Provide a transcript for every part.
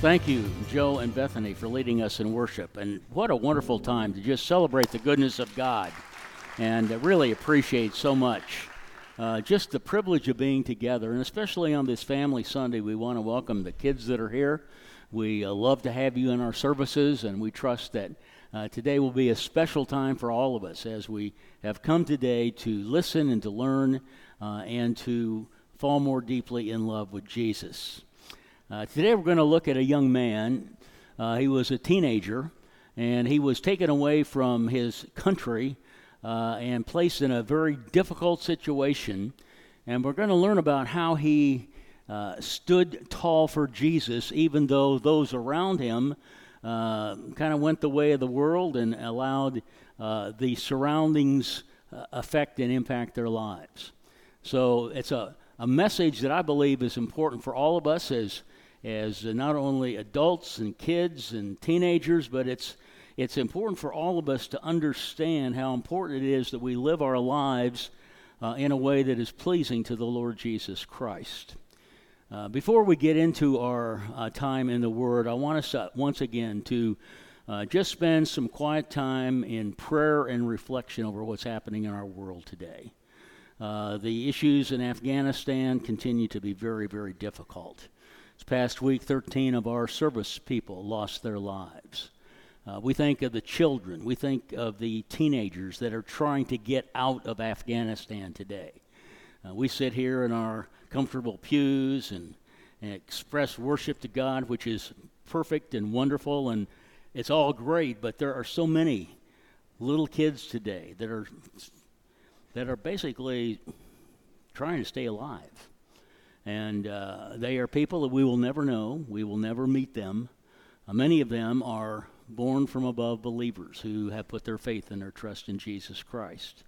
Thank you, Joe and Bethany, for leading us in worship. And what a wonderful time to just celebrate the goodness of God. And I really appreciate so much uh, just the privilege of being together. And especially on this Family Sunday, we want to welcome the kids that are here. We uh, love to have you in our services, and we trust that uh, today will be a special time for all of us as we have come today to listen and to learn uh, and to fall more deeply in love with Jesus. Uh, today we're going to look at a young man. Uh, he was a teenager, and he was taken away from his country uh, and placed in a very difficult situation. And we're going to learn about how he uh, stood tall for Jesus, even though those around him uh, kind of went the way of the world and allowed uh, the surroundings affect and impact their lives. So it's a, a message that I believe is important for all of us as as not only adults and kids and teenagers, but it's it's important for all of us to understand how important it is that we live our lives uh, in a way that is pleasing to the Lord Jesus Christ. Uh, before we get into our uh, time in the Word, I want us uh, once again to uh, just spend some quiet time in prayer and reflection over what's happening in our world today. Uh, the issues in Afghanistan continue to be very, very difficult. This past week, 13 of our service people lost their lives. Uh, we think of the children. We think of the teenagers that are trying to get out of Afghanistan today. Uh, we sit here in our comfortable pews and, and express worship to God, which is perfect and wonderful, and it's all great. But there are so many little kids today that are that are basically trying to stay alive. And uh, they are people that we will never know, we will never meet them. Uh, many of them are born from above believers who have put their faith and their trust in Jesus Christ.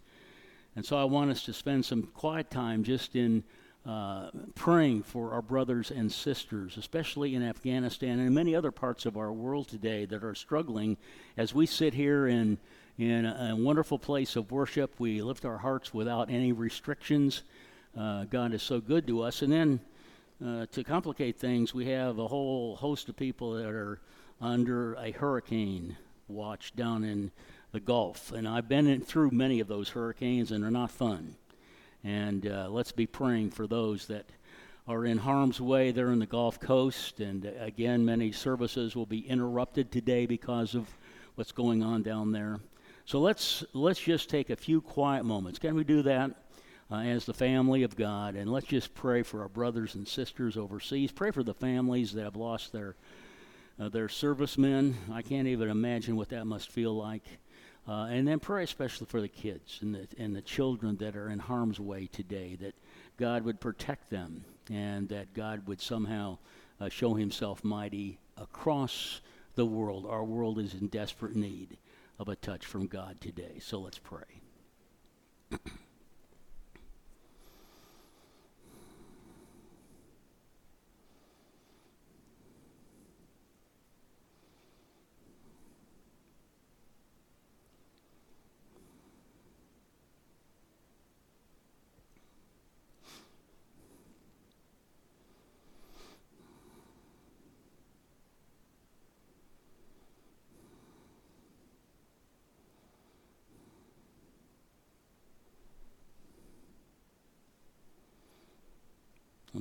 And so I want us to spend some quiet time just in uh, praying for our brothers and sisters, especially in Afghanistan and many other parts of our world today that are struggling as we sit here in, in a, a wonderful place of worship. We lift our hearts without any restrictions. Uh, God is so good to us. And then uh, to complicate things, we have a whole host of people that are under a hurricane watch down in the Gulf. And I've been in, through many of those hurricanes, and they're not fun. And uh, let's be praying for those that are in harm's way there in the Gulf Coast. And uh, again, many services will be interrupted today because of what's going on down there. So let's let's just take a few quiet moments. Can we do that? Uh, as the family of God. And let's just pray for our brothers and sisters overseas. Pray for the families that have lost their uh, their servicemen. I can't even imagine what that must feel like. Uh, and then pray especially for the kids and the, and the children that are in harm's way today, that God would protect them and that God would somehow uh, show himself mighty across the world. Our world is in desperate need of a touch from God today. So let's pray.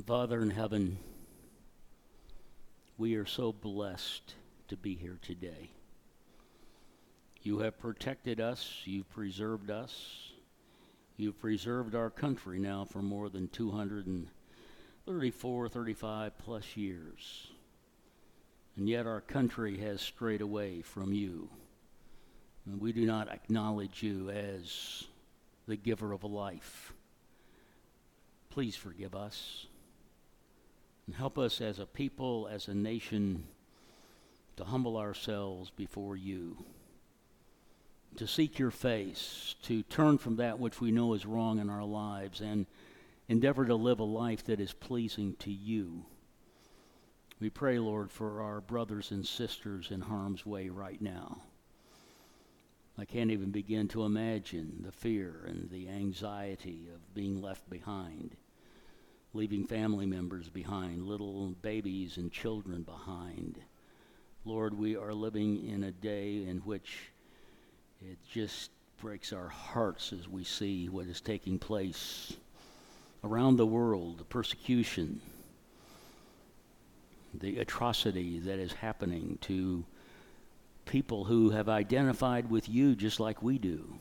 Father in heaven, we are so blessed to be here today. You have protected us, you've preserved us, you've preserved our country now for more than 234, 35 plus years. And yet our country has strayed away from you. And we do not acknowledge you as the giver of life. Please forgive us. And help us as a people, as a nation, to humble ourselves before you. to seek your face, to turn from that which we know is wrong in our lives, and endeavor to live a life that is pleasing to you. We pray, Lord, for our brothers and sisters in harm's way right now. I can't even begin to imagine the fear and the anxiety of being left behind, leaving family members behind, little babies and children behind. Lord, we are living in a day in which it just breaks our hearts as we see what is taking place around the world, the persecution, the atrocity that is happening to people who have identified with you just like we do.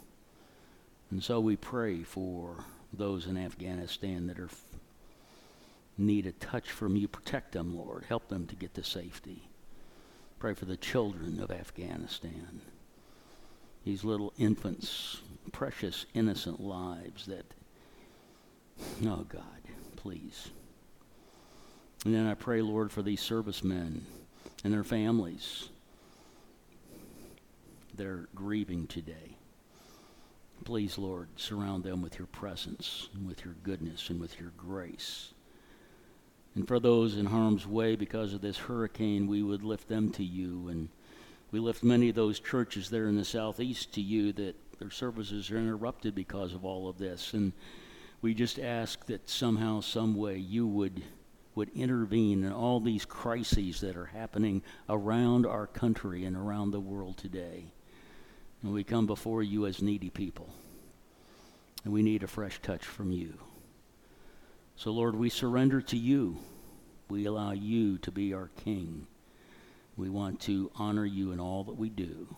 And so we pray for those in Afghanistan that are need a touch from you. Protect them, Lord. Help them to get to safety. Pray for the children of Afghanistan. These little infants, precious, innocent lives that, oh God, please. And then I pray, Lord, for these servicemen and their families They're grieving today. Please, Lord, surround them with your presence and with your goodness and with your grace. And for those in harm's way because of this hurricane, we would lift them to you. And we lift many of those churches there in the southeast to you that their services are interrupted because of all of this. And we just ask that somehow, some way, you would would intervene in all these crises that are happening around our country and around the world today. And we come before you as needy people. And we need a fresh touch from you. So, Lord, we surrender to you. We allow you to be our King. We want to honor you in all that we do.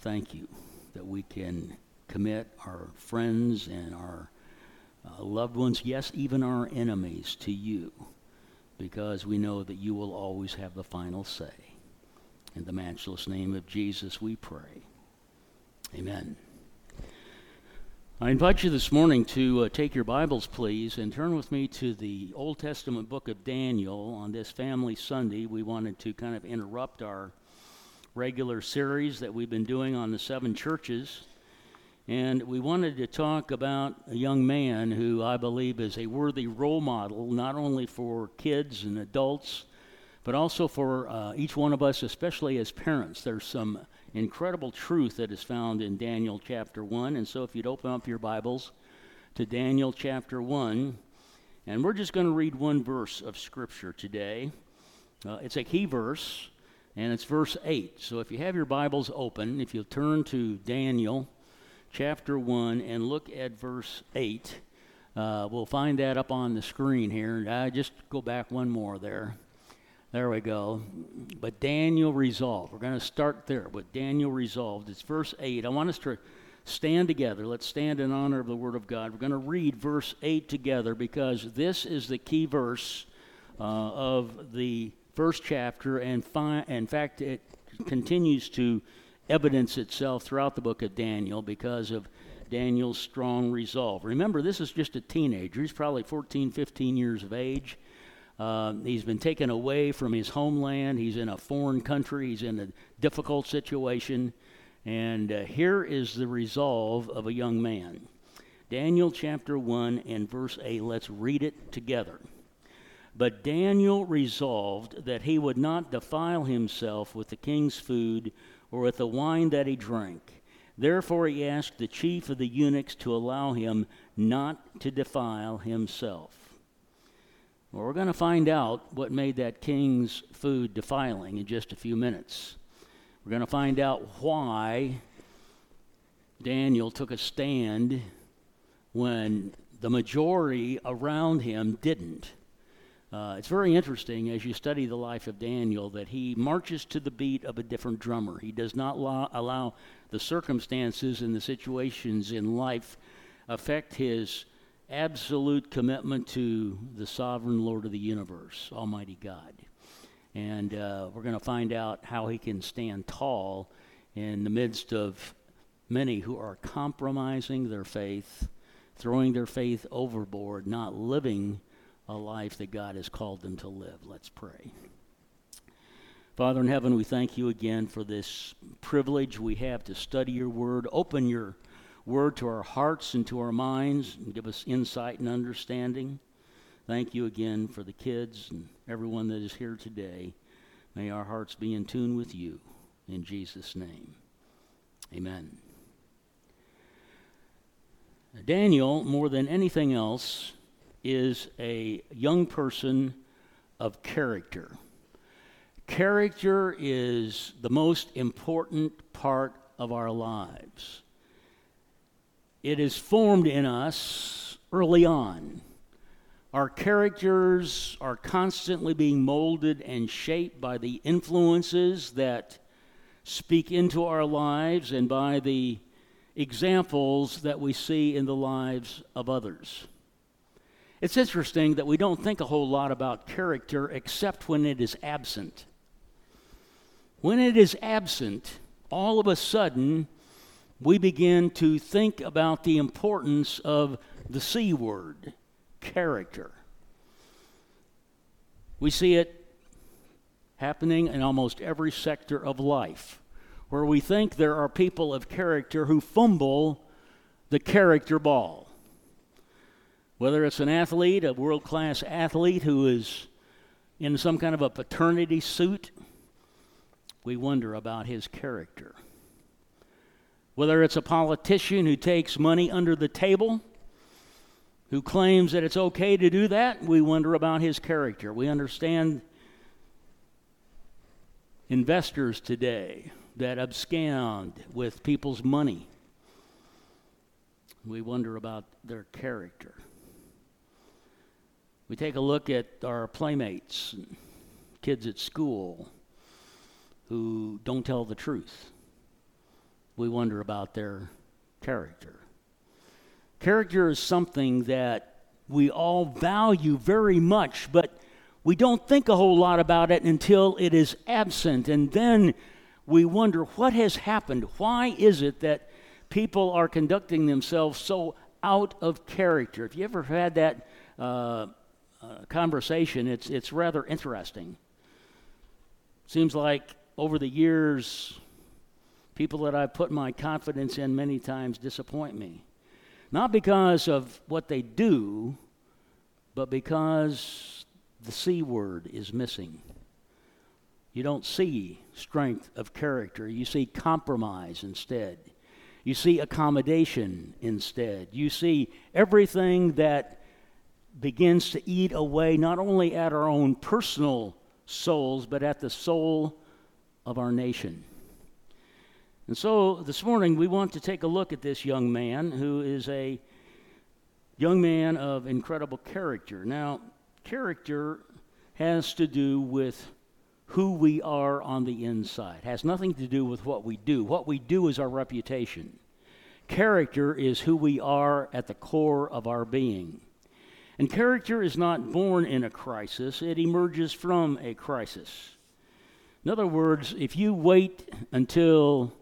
Thank you that we can commit our friends and our uh, loved ones, yes, even our enemies, to you, because we know that you will always have the final say. In the matchless name of Jesus, we pray. Amen. I invite you this morning to uh, take your Bibles, please, and turn with me to the Old Testament book of Daniel on this Family Sunday. We wanted to kind of interrupt our regular series that we've been doing on the seven churches. And we wanted to talk about a young man who I believe is a worthy role model, not only for kids and adults, but also for uh, each one of us, especially as parents. There's some incredible truth that is found in Daniel chapter 1. And so if you'd open up your Bibles to Daniel chapter 1, and we're just going to read one verse of Scripture today. Uh, it's a key verse, and it's verse 8. So if you have your Bibles open, if you'll turn to Daniel chapter 1 and look at verse 8, uh, we'll find that up on the screen here. Uh, just go back one more there. There we go. But Daniel resolved. We're going to start there. But Daniel resolved. It's verse 8. I want us to stand together. Let's stand in honor of the Word of God. We're going to read verse 8 together because this is the key verse uh, of the first chapter. And fi- in fact, it continues to evidence itself throughout the book of Daniel because of Daniel's strong resolve. Remember, this is just a teenager. He's probably 14, 15 years of age. Uh, he's been taken away from his homeland. He's in a foreign country. He's in a difficult situation. And uh, here is the resolve of a young man. Daniel chapter 1 and verse 8. Let's read it together. But Daniel resolved that he would not defile himself with the king's food or with the wine that he drank. Therefore, he asked the chief of the eunuchs to allow him not to defile himself. Well, we're going to find out what made that king's food defiling in just a few minutes. We're going to find out why Daniel took a stand when the majority around him didn't. Uh, it's very interesting as you study the life of Daniel that he marches to the beat of a different drummer. He does not allow, allow the circumstances and the situations in life affect his absolute commitment to the sovereign Lord of the universe, Almighty God. And uh, we're going to find out how he can stand tall in the midst of many who are compromising their faith, throwing their faith overboard, not living a life that God has called them to live. Let's pray. Father in heaven, we thank you again for this privilege we have to study your word. Open your word to our hearts and to our minds and give us insight and understanding. Thank you again for the kids and everyone that is here today. May our hearts be in tune with you. In Jesus' name, amen. Daniel, more than anything else, is a young person of character. Character is the most important part of our lives. It is formed in us early on. Our characters are constantly being molded and shaped by the influences that speak into our lives and by the examples that we see in the lives of others. It's interesting that we don't think a whole lot about character except when it is absent. When it is absent, all of a sudden, we begin to think about the importance of the C word, character. We see it happening in almost every sector of life, where we think there are people of character who fumble the character ball. Whether it's an athlete, a world class athlete who is in some kind of a paternity suit we wonder about his character. Whether it's a politician who takes money under the table, who claims that it's okay to do that, we wonder about his character. We understand investors today that abscond with people's money. We wonder about their character. We take a look at our playmates, kids at school, who don't tell the truth. We wonder about their character. Character is something that we all value very much, but we don't think a whole lot about it until it is absent. And then we wonder what has happened? Why is it that people are conducting themselves so out of character? If you ever had that uh, uh, conversation, it's, it's rather interesting. Seems like over the years, people that I've put my confidence in many times disappoint me. Not because of what they do, but because the C word is missing. You don't see strength of character, you see compromise instead. You see accommodation instead. You see everything that begins to eat away not only at our own personal souls, but at the soul of our nation. And so this morning we want to take a look at this young man who is a young man of incredible character. Now, character has to do with who we are on the inside. It has nothing to do with what we do. What we do is our reputation. Character is who we are at the core of our being. And character is not born in a crisis, it emerges from a crisis. In other words, if you wait until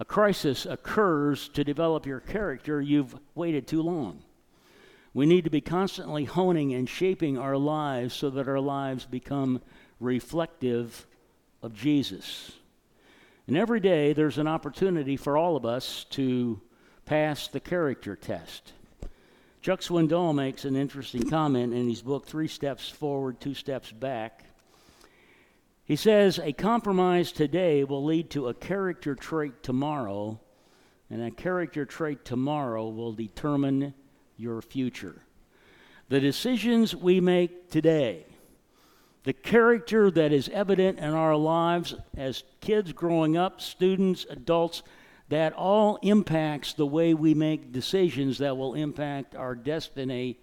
a crisis occurs to develop your character, you've waited too long. We need to be constantly honing and shaping our lives so that our lives become reflective of Jesus. And every day there's an opportunity for all of us to pass the character test. Chuck Swindoll makes an interesting comment in his book, Three Steps Forward, Two Steps Back. He says a compromise today will lead to a character trait tomorrow, and a character trait tomorrow will determine your future. The decisions we make today, the character that is evident in our lives as kids growing up, students, adults, that all impacts the way we make decisions that will impact our destiny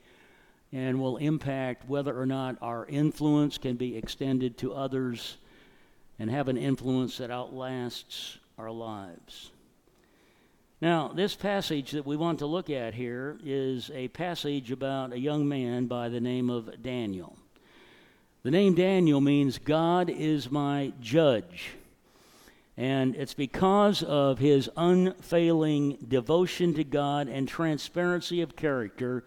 and will impact whether or not our influence can be extended to others and have an influence that outlasts our lives. Now, this passage that we want to look at here is a passage about a young man by the name of Daniel. The name Daniel means God is my judge. And it's because of his unfailing devotion to God and transparency of character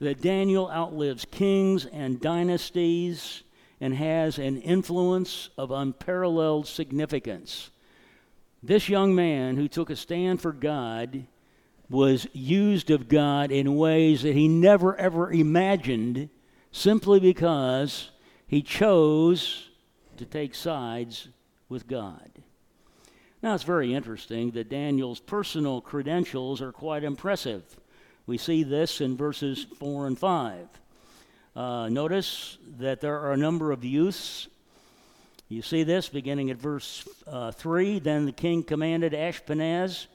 that Daniel outlives kings and dynasties and has an influence of unparalleled significance. This young man who took a stand for God was used of God in ways that he never ever imagined simply because he chose to take sides with God. Now, it's very interesting that Daniel's personal credentials are quite impressive. We see this in verses 4 and 5. Uh, notice that there are a number of youths. You see this beginning at verse uh, 3. Then the king commanded Ashpenaz,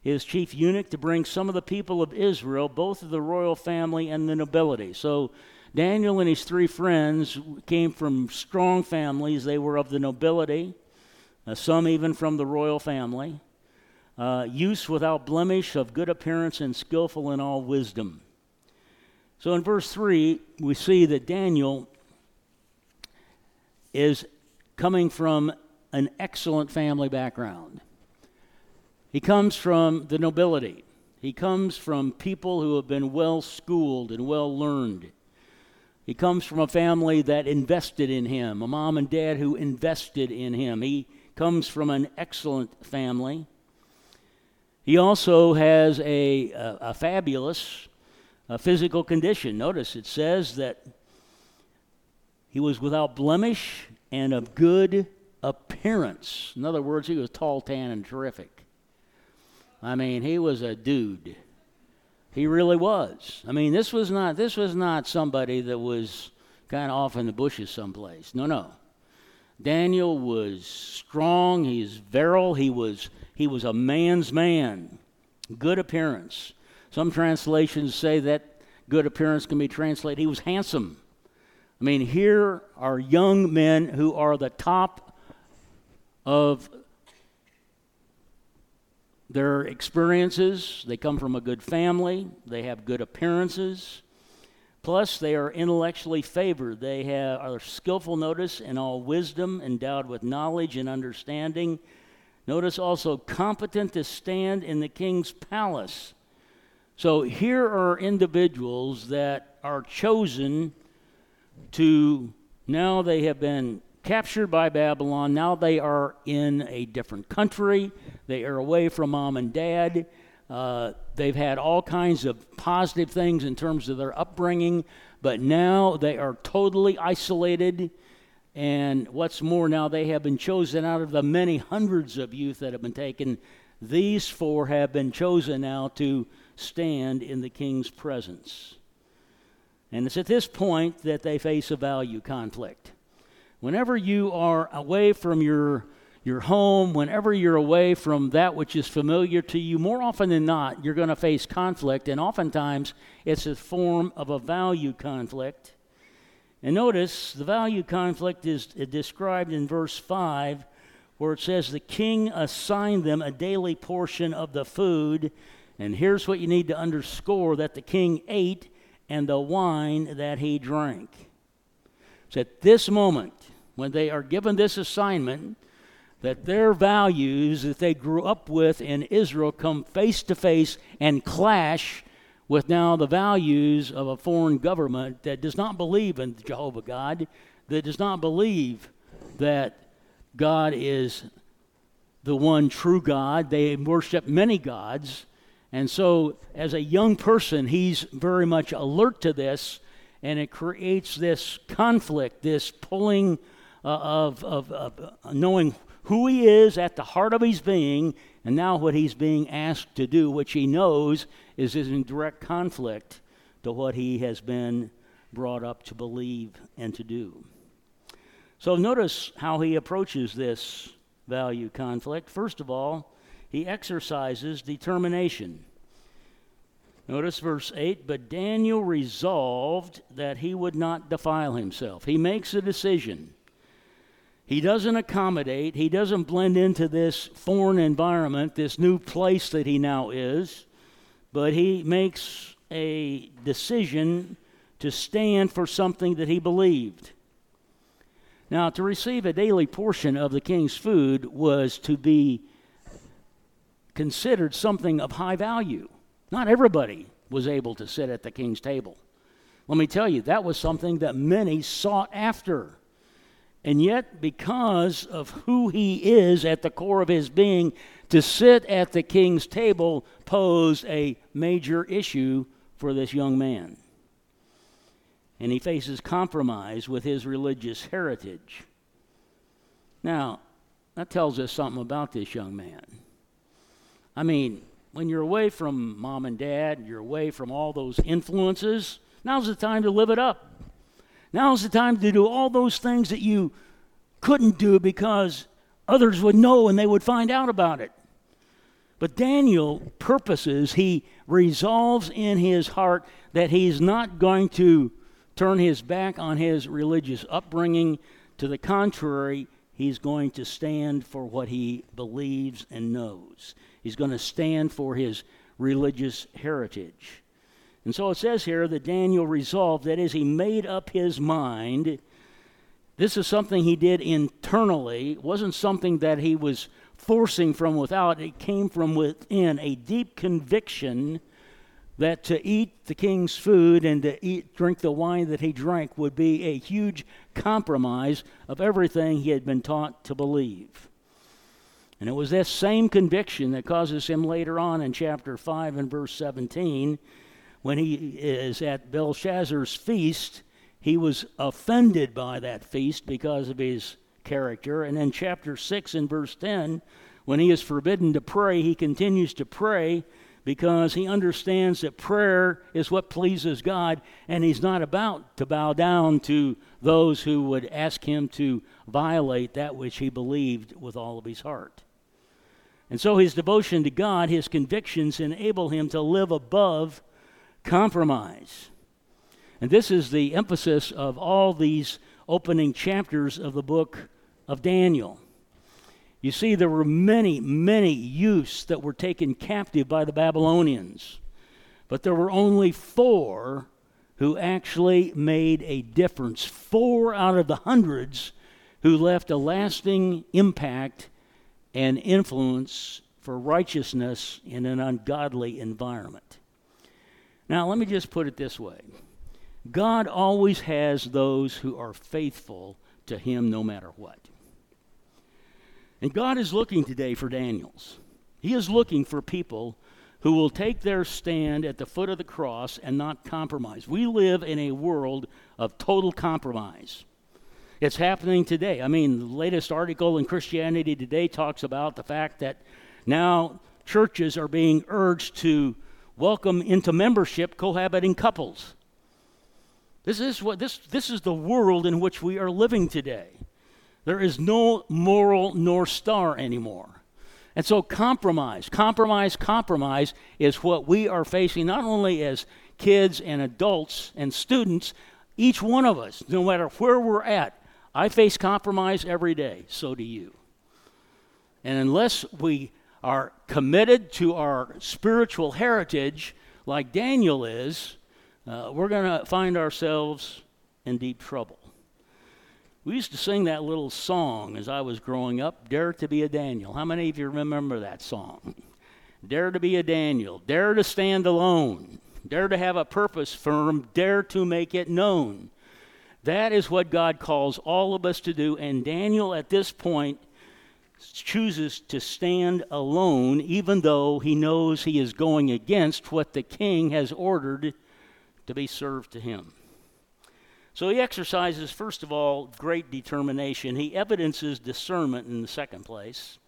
his chief eunuch, to bring some of the people of Israel, both of the royal family and the nobility. So Daniel and his three friends came from strong families. They were of the nobility, uh, some even from the royal family. Uh, youths without blemish, of good appearance, and skillful in all wisdom. So in verse 3, we see that Daniel is coming from an excellent family background. He comes from the nobility. He comes from people who have been well schooled and well learned. He comes from a family that invested in him, a mom and dad who invested in him. He comes from an excellent family. He also has a, a, a fabulous a physical condition. Notice it says that he was without blemish and of good appearance. In other words, he was tall, tan, and terrific. I mean, he was a dude. He really was. I mean, this was not this was not somebody that was kind of off in the bushes someplace. No, no. Daniel was strong. he He's virile. He was he was a man's man. Good appearance. Some translations say that good appearance can be translated, he was handsome. I mean, here are young men who are the top of their experiences. They come from a good family, they have good appearances. Plus, they are intellectually favored. They have, are skillful, notice, in all wisdom, endowed with knowledge and understanding. Notice also competent to stand in the king's palace. So here are individuals that are chosen to now they have been captured by Babylon. Now they are in a different country. They are away from mom and dad. Uh, they've had all kinds of positive things in terms of their upbringing, but now they are totally isolated. And what's more, now they have been chosen out of the many hundreds of youth that have been taken. These four have been chosen now to stand in the king's presence. And it's at this point that they face a value conflict. Whenever you are away from your, your home, whenever you're away from that which is familiar to you, more often than not, you're going to face conflict, and oftentimes it's a form of a value conflict. And notice the value conflict is described in verse 5, where it says, The king assigned them a daily portion of the food and here's what you need to underscore that the king ate and the wine that he drank. So at this moment, when they are given this assignment, that their values that they grew up with in Israel come face to face and clash with now the values of a foreign government that does not believe in Jehovah God, that does not believe that God is the one true God. They worship many gods. And so, as a young person, he's very much alert to this, and it creates this conflict, this pulling uh, of, of, of knowing who he is at the heart of his being, and now what he's being asked to do, which he knows is, in direct conflict to what he has been brought up to believe and to do. So, notice how he approaches this value conflict. First of all, he exercises determination. Notice verse 8 But Daniel resolved that he would not defile himself. He makes a decision. He doesn't accommodate, he doesn't blend into this foreign environment, this new place that he now is, but he makes a decision to stand for something that he believed. Now, to receive a daily portion of the king's food was to be considered something of high value. Not everybody was able to sit at the king's table. Let me tell you, that was something that many sought after. And yet, because of who he is at the core of his being, to sit at the king's table posed a major issue for this young man. And he faces compromise with his religious heritage. Now, that tells us something about this young man. I mean, when you're away from mom and dad, you're away from all those influences, now's the time to live it up. Now's the time to do all those things that you couldn't do because others would know and they would find out about it. But Daniel purposes, he resolves in his heart that he's not going to turn his back on his religious upbringing. To the contrary, he's going to stand for what he believes and knows. He's going to stand for his religious heritage. And so it says here that Daniel resolved, that is, he made up his mind. This is something he did internally. It wasn't something that he was forcing from without. It came from within, a deep conviction that to eat the king's food and to eat, drink the wine that he drank would be a huge compromise of everything he had been taught to believe. And it was this same conviction that causes him later on in chapter 5 and verse 17, when he is at Belshazzar's feast, he was offended by that feast because of his character. And then, chapter 6 and verse 10, when he is forbidden to pray, he continues to pray because he understands that prayer is what pleases God, and he's not about to bow down to those who would ask him to violate that which he believed with all of his heart. And so his devotion to God, his convictions enable him to live above compromise. And this is the emphasis of all these opening chapters of the book of Daniel. You see, there were many, many youths that were taken captive by the Babylonians, but there were only four who actually made a difference. Four out of the hundreds who left a lasting impact and influence for righteousness in an ungodly environment. Now, let me just put it this way God always has those who are faithful to Him no matter what. And God is looking today for Daniels. He is looking for people who will take their stand at the foot of the cross and not compromise. We live in a world of total compromise. It's happening today. I mean, the latest article in Christianity Today talks about the fact that now churches are being urged to welcome into membership cohabiting couples. This is what this this is the world in which we are living today. There is no moral North Star anymore. And so, compromise, compromise, compromise is what we are facing not only as kids and adults and students, each one of us, no matter where we're at. I face compromise every day, so do you. And unless we are committed to our spiritual heritage, like Daniel is, uh, we're going to find ourselves in deep trouble. We used to sing that little song as I was growing up, Dare to be a Daniel. How many of you remember that song? Dare to be a Daniel, dare to stand alone, dare to have a purpose firm, dare to make it known. That is what God calls all of us to do, and Daniel at this point chooses to stand alone, even though he knows he is going against what the king has ordered to be served to him. So he exercises, first of all, great determination. He evidences discernment in the second place.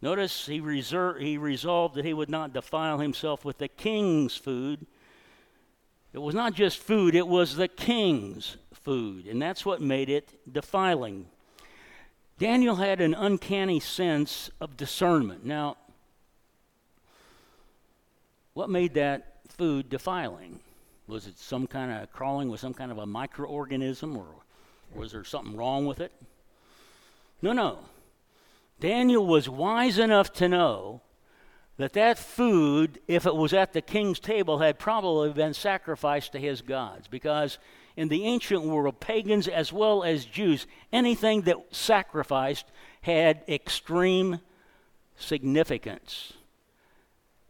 Notice he, reser- he resolved that he would not defile himself with the king's food. It was not just food, it was the king's food, and that's what made it defiling. Daniel had an uncanny sense of discernment. Now, what made that food defiling? Was it some kind of crawling with some kind of a microorganism, or was there something wrong with it? No, no. Daniel was wise enough to know that that food, if it was at the king's table, had probably been sacrificed to his gods. Because in the ancient world, pagans as well as Jews, anything that sacrificed had extreme significance.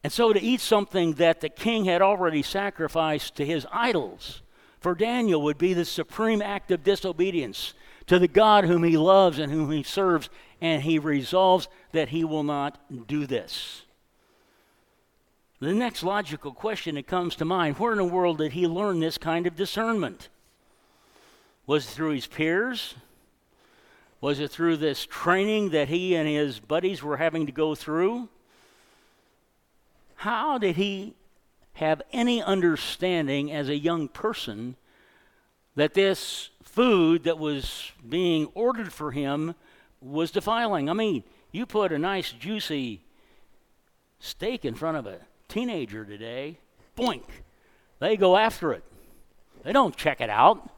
And so to eat something that the king had already sacrificed to his idols for Daniel would be the supreme act of disobedience. to the God whom he loves and whom he serves, and he resolves that he will not do this. The next logical question that comes to mind where in the world did he learn this kind of discernment? Was it through his peers? Was it through this training that he and his buddies were having to go through? How did he have any understanding as a young person that this food that was being ordered for him was defiling. I mean, you put a nice, juicy steak in front of a teenager today, boink, they go after it. They don't check it out.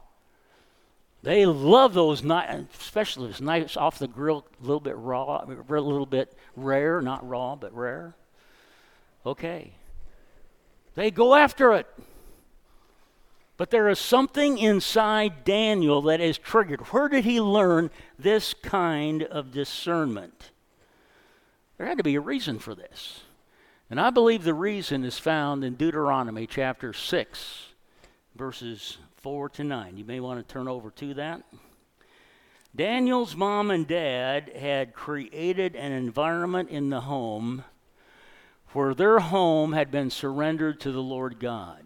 They love those, ni- especially it's nice off the grill, a little bit raw, a little bit rare, not raw, but rare. Okay. They go after it. But there is something inside Daniel that is triggered. Where did he learn this kind of discernment? There had to be a reason for this. And I believe the reason is found in Deuteronomy chapter 6, verses 4 to 9. You may want to turn over to that. Daniel's mom and dad had created an environment in the home where their home had been surrendered to the Lord God.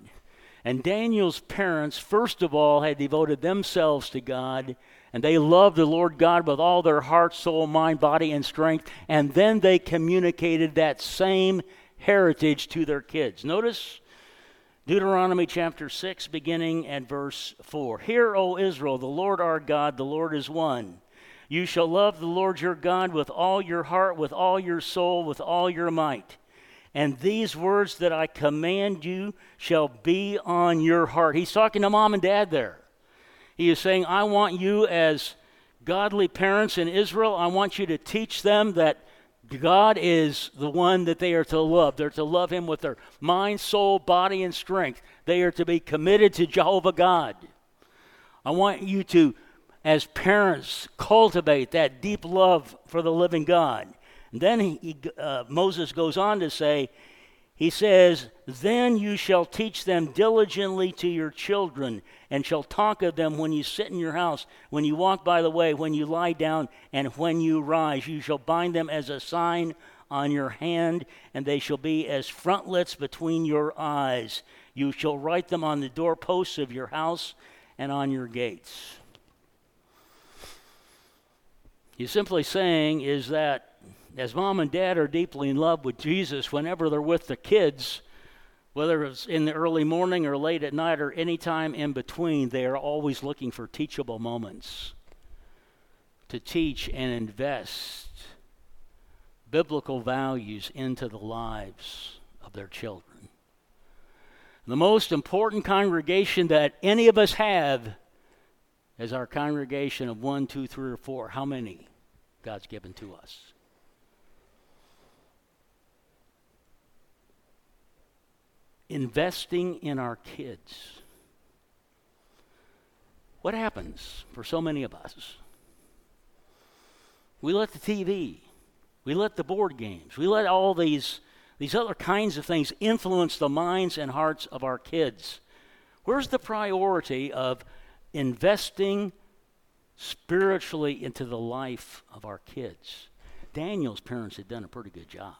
And Daniel's parents, first of all, had devoted themselves to God, and they loved the Lord God with all their heart, soul, mind, body, and strength. And then they communicated that same heritage to their kids. Notice Deuteronomy chapter 6, beginning at verse 4. Hear, O Israel, the Lord our God, the Lord is one. You shall love the Lord your God with all your heart, with all your soul, with all your might. And these words that I command you shall be on your heart. He's talking to mom and dad there. He is saying, I want you as godly parents in Israel, I want you to teach them that God is the one that they are to love. They're to love Him with their mind, soul, body, and strength. They are to be committed to Jehovah God. I want you to, as parents, cultivate that deep love for the living God. And then he, uh, Moses goes on to say, he says, Then you shall teach them diligently to your children, and shall talk of them when you sit in your house, when you walk by the way, when you lie down, and when you rise. You shall bind them as a sign on your hand, and they shall be as frontlets between your eyes. You shall write them on the doorposts of your house and on your gates. He's simply saying is that as mom and dad are deeply in love with Jesus, whenever they're with the kids, whether it's in the early morning or late at night or any time in between, they are always looking for teachable moments to teach and invest biblical values into the lives of their children. The most important congregation that any of us have is our congregation of one, two, three, or four. How many God's given to us? Investing in our kids. What happens for so many of us? We let the TV, we let the board games, we let all these, these other kinds of things influence the minds and hearts of our kids. Where's the priority of investing spiritually into the life of our kids? Daniel's parents had done a pretty good job.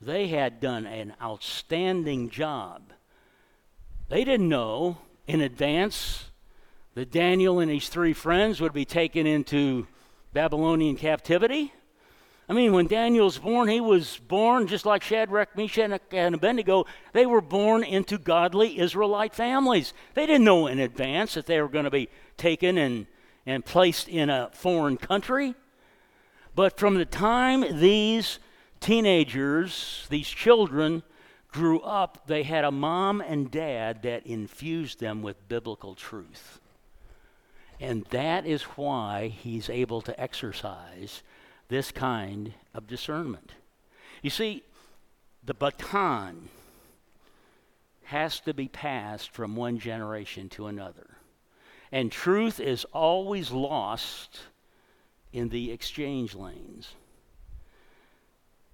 They had done an outstanding job. They didn't know in advance that Daniel and his three friends would be taken into Babylonian captivity. I mean, when Daniel's born, he was born just like Shadrach, Meshach, and Abednego. They were born into godly Israelite families. They didn't know in advance that they were going to be taken and, and placed in a foreign country. But from the time these teenagers, these children, grew up, they had a mom and dad that infused them with biblical truth. And that is why he's able to exercise this kind of discernment. You see, the baton has to be passed from one generation to another. And truth is always lost in the exchange lanes.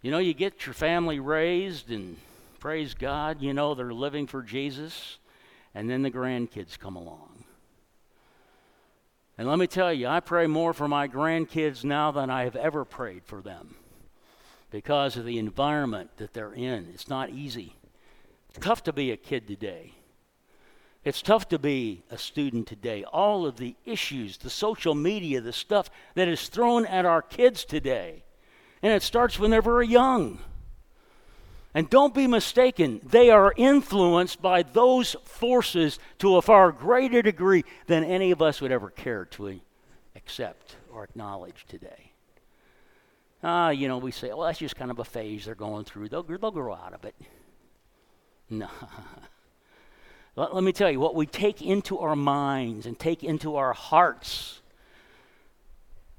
You know, you get your family raised and praise God, you know, they're living for Jesus, and then the grandkids come along. And let me tell you, I pray more for my grandkids now than I have ever prayed for them because of the environment that they're in. It's not easy. It's tough to be a kid today. It's tough to be a student today. All of the issues, the social media, the stuff that is thrown at our kids today. And it starts when they're very young. And don't be mistaken, they are influenced by those forces to a far greater degree than any of us would ever care to accept or acknowledge today. Ah, you know, we say, well, that's just kind of a phase they're going through. They'll, they'll grow out of it. No. Let, let me tell you, what we take into our minds and take into our hearts,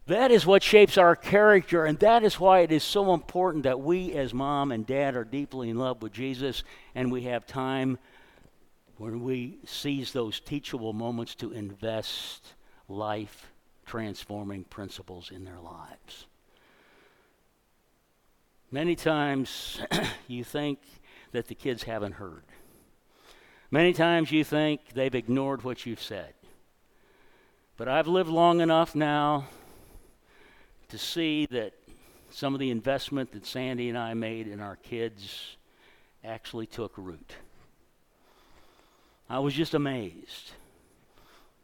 that is what shapes our character, and that is why it is so important that we, as mom and dad, are deeply in love with Jesus and we have time when we seize those teachable moments to invest life transforming principles in their lives. Many times you think that the kids haven't heard. Many times you think they've ignored what you've said. But I've lived long enough now to see that some of the investment that Sandy and I made in our kids actually took root. I was just amazed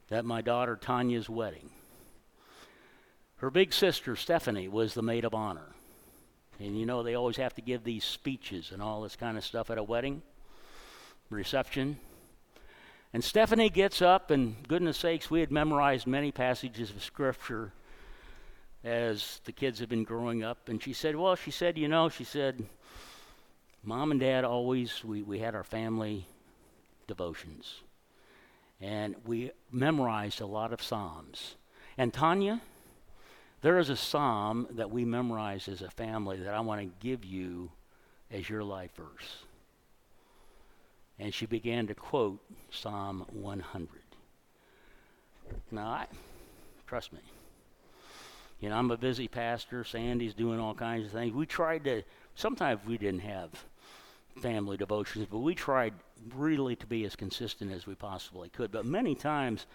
that my daughter Tanya's wedding, her big sister Stephanie was the maid of honor. And you know, they always have to give these speeches and all this kind of stuff at a wedding reception. And Stephanie gets up, and goodness sakes, we had memorized many passages of Scripture as the kids have been growing up. And she said, Well, she said, you know, she said, Mom and Dad always, we, we had our family devotions. And we memorized a lot of Psalms. And Tanya, there is a psalm that we memorized as a family that I want to give you as your life verse and she began to quote Psalm 100. Now, I, trust me, you know, I'm a busy pastor. Sandy's doing all kinds of things. We tried to, sometimes we didn't have family devotions, but we tried really to be as consistent as we possibly could. But many times,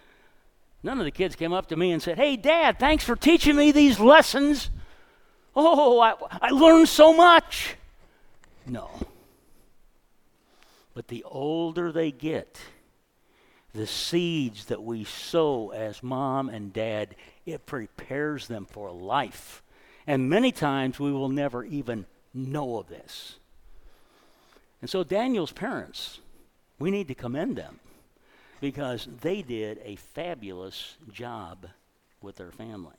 none of the kids came up to me and said, Hey, Dad, thanks for teaching me these lessons. Oh, I, I learned so much. No. But the older they get, the seeds that we sow as mom and dad, it prepares them for life. And many times we will never even know of this. And so, Daniel's parents, we need to commend them because they did a fabulous job with their family.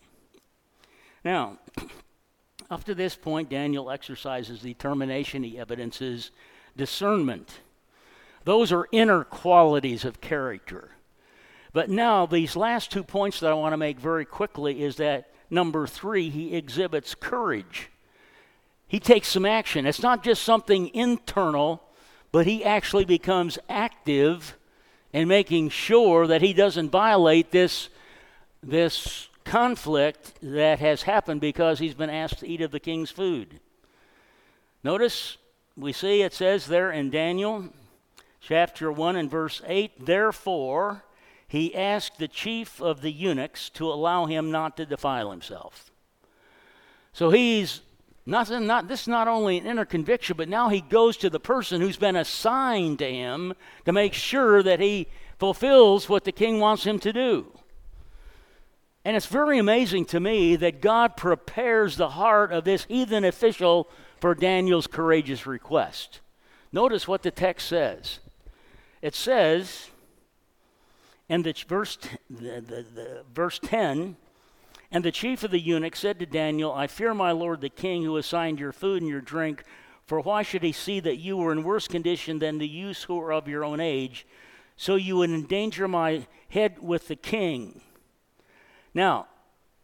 Now, up to this point, Daniel exercises determination, he evidences discernment. Those are inner qualities of character. But now, these last two points that I want to make very quickly is that number three, he exhibits courage. He takes some action. It's not just something internal, but he actually becomes active in making sure that he doesn't violate this, this conflict that has happened because he's been asked to eat of the king's food. Notice we see it says there in Daniel chapter 1 and verse 8 Therefore, he asked the chief of the eunuchs to allow him not to defile himself. So he's not, not this is not only an inner conviction, but now he goes to the person who's been assigned to him to make sure that he fulfills what the king wants him to do. And it's very amazing to me that God prepares the heart of this heathen official for Daniel's courageous request. Notice what the text says. It says, and the verse, the, the, the, verse 10, and the chief of the eunuchs said to Daniel, I fear my lord the king who assigned your food and your drink, for why should he see that you were in worse condition than the youths who are of your own age, so you would endanger my head with the king? Now,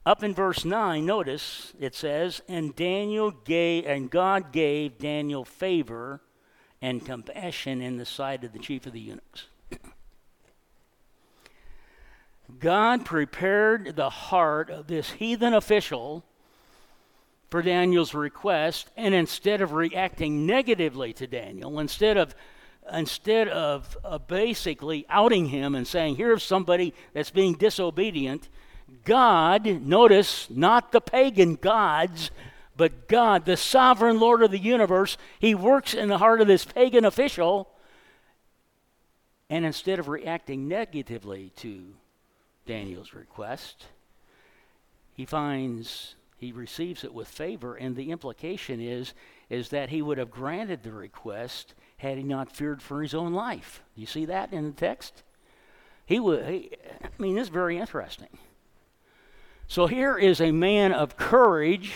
up in verse 9, notice it says, And Daniel gave, and God gave Daniel favor and compassion in the sight of the chief of the eunuchs. God prepared the heart of this heathen official for Daniel's request, and instead of reacting negatively to Daniel, instead of instead of uh, basically outing him and saying, "Here's somebody that's being disobedient," God, notice, not the pagan gods, but God, the sovereign Lord of the universe, he works in the heart of this pagan official. And instead of reacting negatively to Daniel's request, he finds he receives it with favor, and the implication is, is that he would have granted the request had he not feared for his own life. You see that in the text? He would. He, I mean, this is very interesting. So here is a man of courage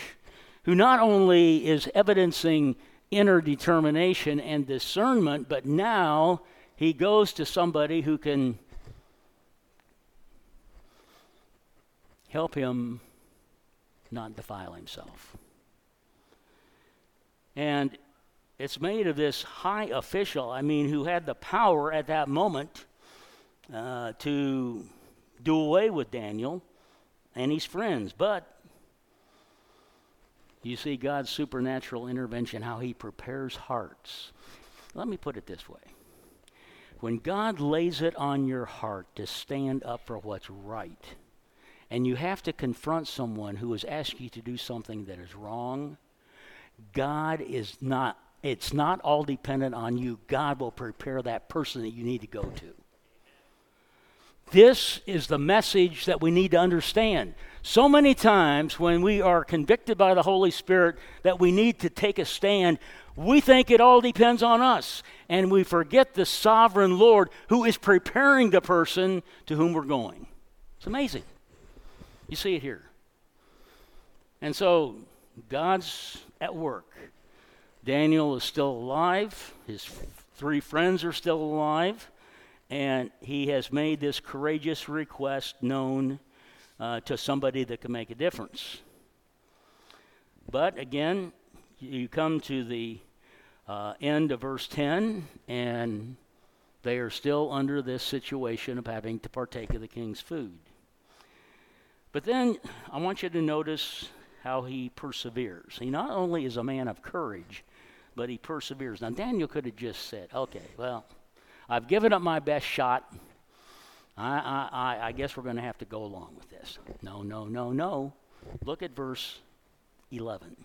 who not only is evidencing inner determination and discernment, but now he goes to somebody who can help him not defile himself. And it's made of this high official, I mean, who had the power at that moment uh, to do away with Daniel and his friends. But you see God's supernatural intervention, how he prepares hearts. Let me put it this way when God lays it on your heart to stand up for what's right, and you have to confront someone who is asking you to do something that is wrong, God is not, it's not all dependent on you. God will prepare that person that you need to go to. This is the message that we need to understand. So many times when we are convicted by the Holy Spirit that we need to take a stand, we think it all depends on us. And we forget the sovereign Lord who is preparing the person to whom we're going. It's amazing. You see it here. And so God's at work. Daniel is still alive, his three friends are still alive and he has made this courageous request known uh, to somebody that can make a difference. But again, you come to the uh, end of verse 10, and they are still under this situation of having to partake of the king's food. But then I want you to notice how he perseveres. He not only is a man of courage, but he perseveres. Now, Daniel could have just said, okay, well, I've given up my best shot. I, I, I guess we're going to have to go along with this. No, no, no, no. Look at verse 11.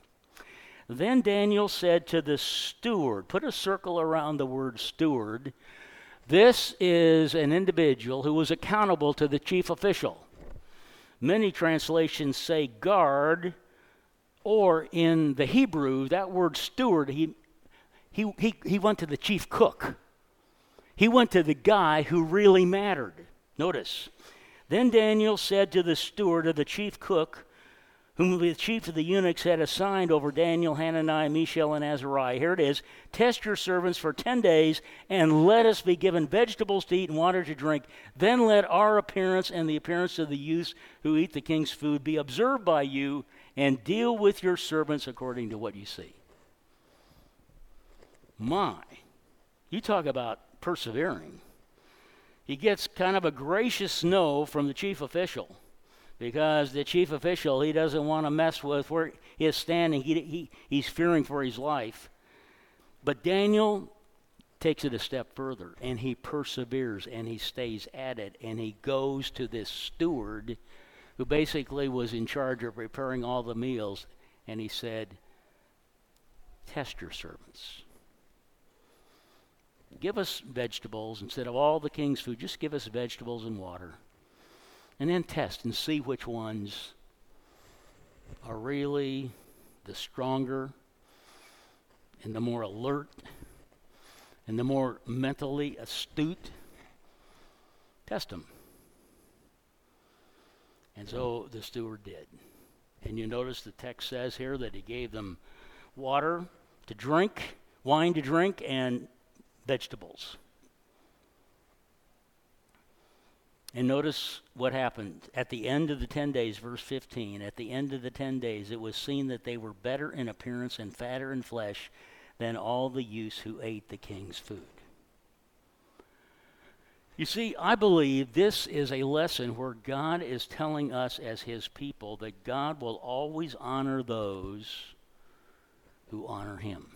Then Daniel said to the steward, put a circle around the word steward. This is an individual who was accountable to the chief official. Many translations say guard, or in the Hebrew, that word steward, he, he, he, he went to the chief cook. He went to the guy who really mattered. Notice. Then Daniel said to the steward of the chief cook, whom the chief of the eunuchs had assigned over Daniel, Hananiah, Mishael, and Azariah. Here it is Test your servants for ten days, and let us be given vegetables to eat and water to drink. Then let our appearance and the appearance of the youths who eat the king's food be observed by you, and deal with your servants according to what you see. My, you talk about persevering. He gets kind of a gracious no from the chief official because the chief official, he doesn't want to mess with where he is standing. He, he, he's fearing for his life. But Daniel takes it a step further and he perseveres and he stays at it and he goes to this steward who basically was in charge of preparing all the meals and he said, Test your servants. Give us vegetables instead of all the king's food. Just give us vegetables and water. And then test and see which ones are really the stronger and the more alert and the more mentally astute. Test them. And so the steward did. And you notice the text says here that he gave them water to drink, wine to drink, and vegetables. And notice what happened. At the end of the 10 days, verse 15, at the end of the 10 days, it was seen that they were better in appearance and fatter in flesh than all the youths who ate the king's food. You see, I believe this is a lesson where God is telling us as his people that God will always honor those who honor him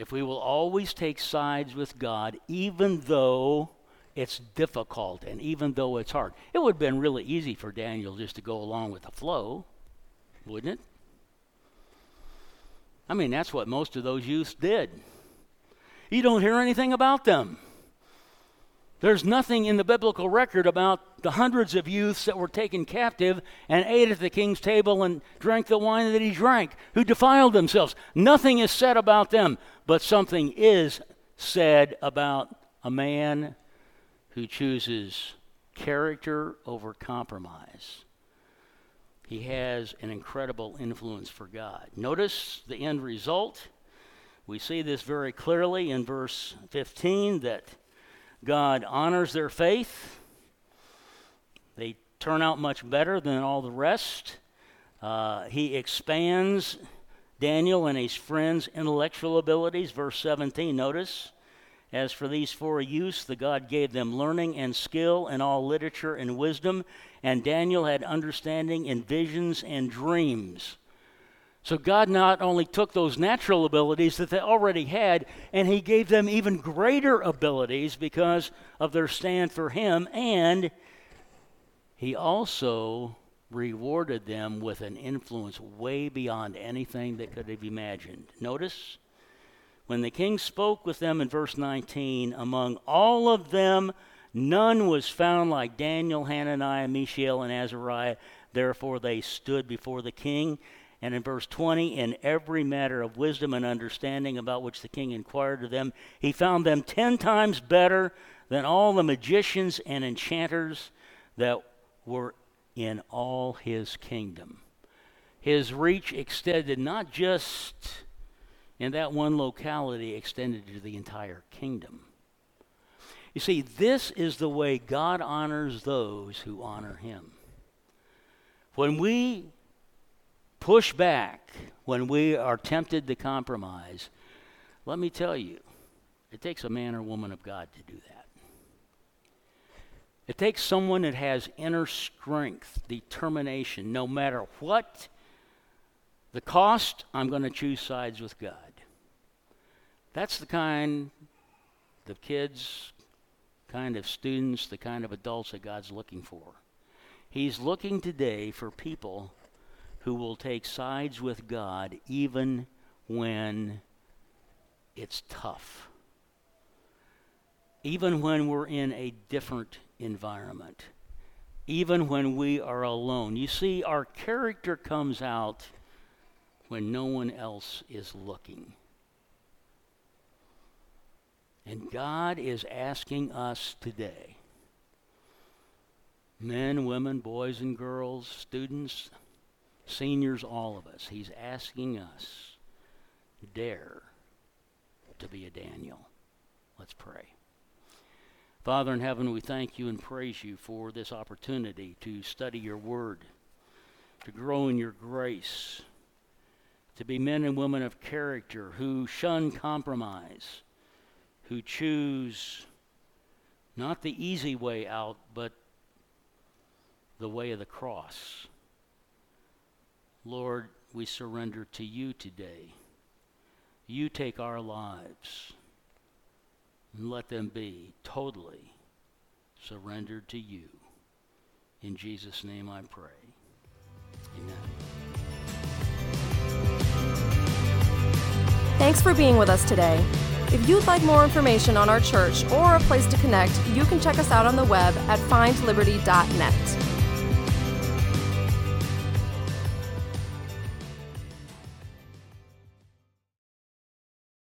if we will always take sides with God, even though it's difficult, and even though it's hard, it would have been really easy for Daniel just to go along with the flow, wouldn't it? I mean, that's what most of those youths did. You don't hear anything about them. There's nothing in the biblical record about the hundreds of youths that were taken captive and ate at the king's table and drank the wine that he drank, who defiled themselves. Nothing is said about them, but something is said about a man who chooses character over compromise. He has an incredible influence for God. Notice the end result. We see this very clearly in verse 15 that God honors their faith. They turn out much better than all the rest. Uh, he expands Daniel and his friends' intellectual abilities. Verse 17, notice. As for these four youths, the God gave them learning and skill in all literature and wisdom, and Daniel had understanding in visions and dreams. So God not only took those natural abilities that they already had, and He gave them even greater abilities because of their stand for Him, and He also rewarded them with an influence way beyond anything that could have imagined. Notice, when the king spoke with them in verse 19, among all of them, none was found like Daniel, Hananiah, Mishael, and Azariah. Therefore, they stood before the king. And in verse 20, in every matter of wisdom and understanding about which the king inquired of them, he found them ten times better than all the magicians and enchanters that were in all his kingdom. His reach extended not just in that one locality, extended to the entire kingdom. You see, this is the way God honors those who honor him. When we push back when we are tempted to compromise, let me tell you, it takes a man or woman of God to do that. It takes someone that has inner strength, determination, no matter what the cost, I'm going to choose sides with God. That's the kind of kids, kind of students, the kind of adults that God's looking for. He's looking today for people who will take sides with God even when it's tough. Even when we're in a different environment. Even when we are alone. You see, our character comes out when no one else is looking. And God is asking us today men, women, boys, and girls, students, seniors, all of us. He's asking us, dare to be a Daniel. Let's pray. Father in heaven, we thank you and praise you for this opportunity to study your word, to grow in your grace, to be men and women of character who shun compromise, who choose not the easy way out, but the way of the cross. Lord, we surrender to you today. You take our lives and let them be totally surrendered to you. In Jesus' name I pray. Amen. Thanks for being with us today. If you'd like more information on our church or a place to connect, you can check us out on the web at findliberty.net.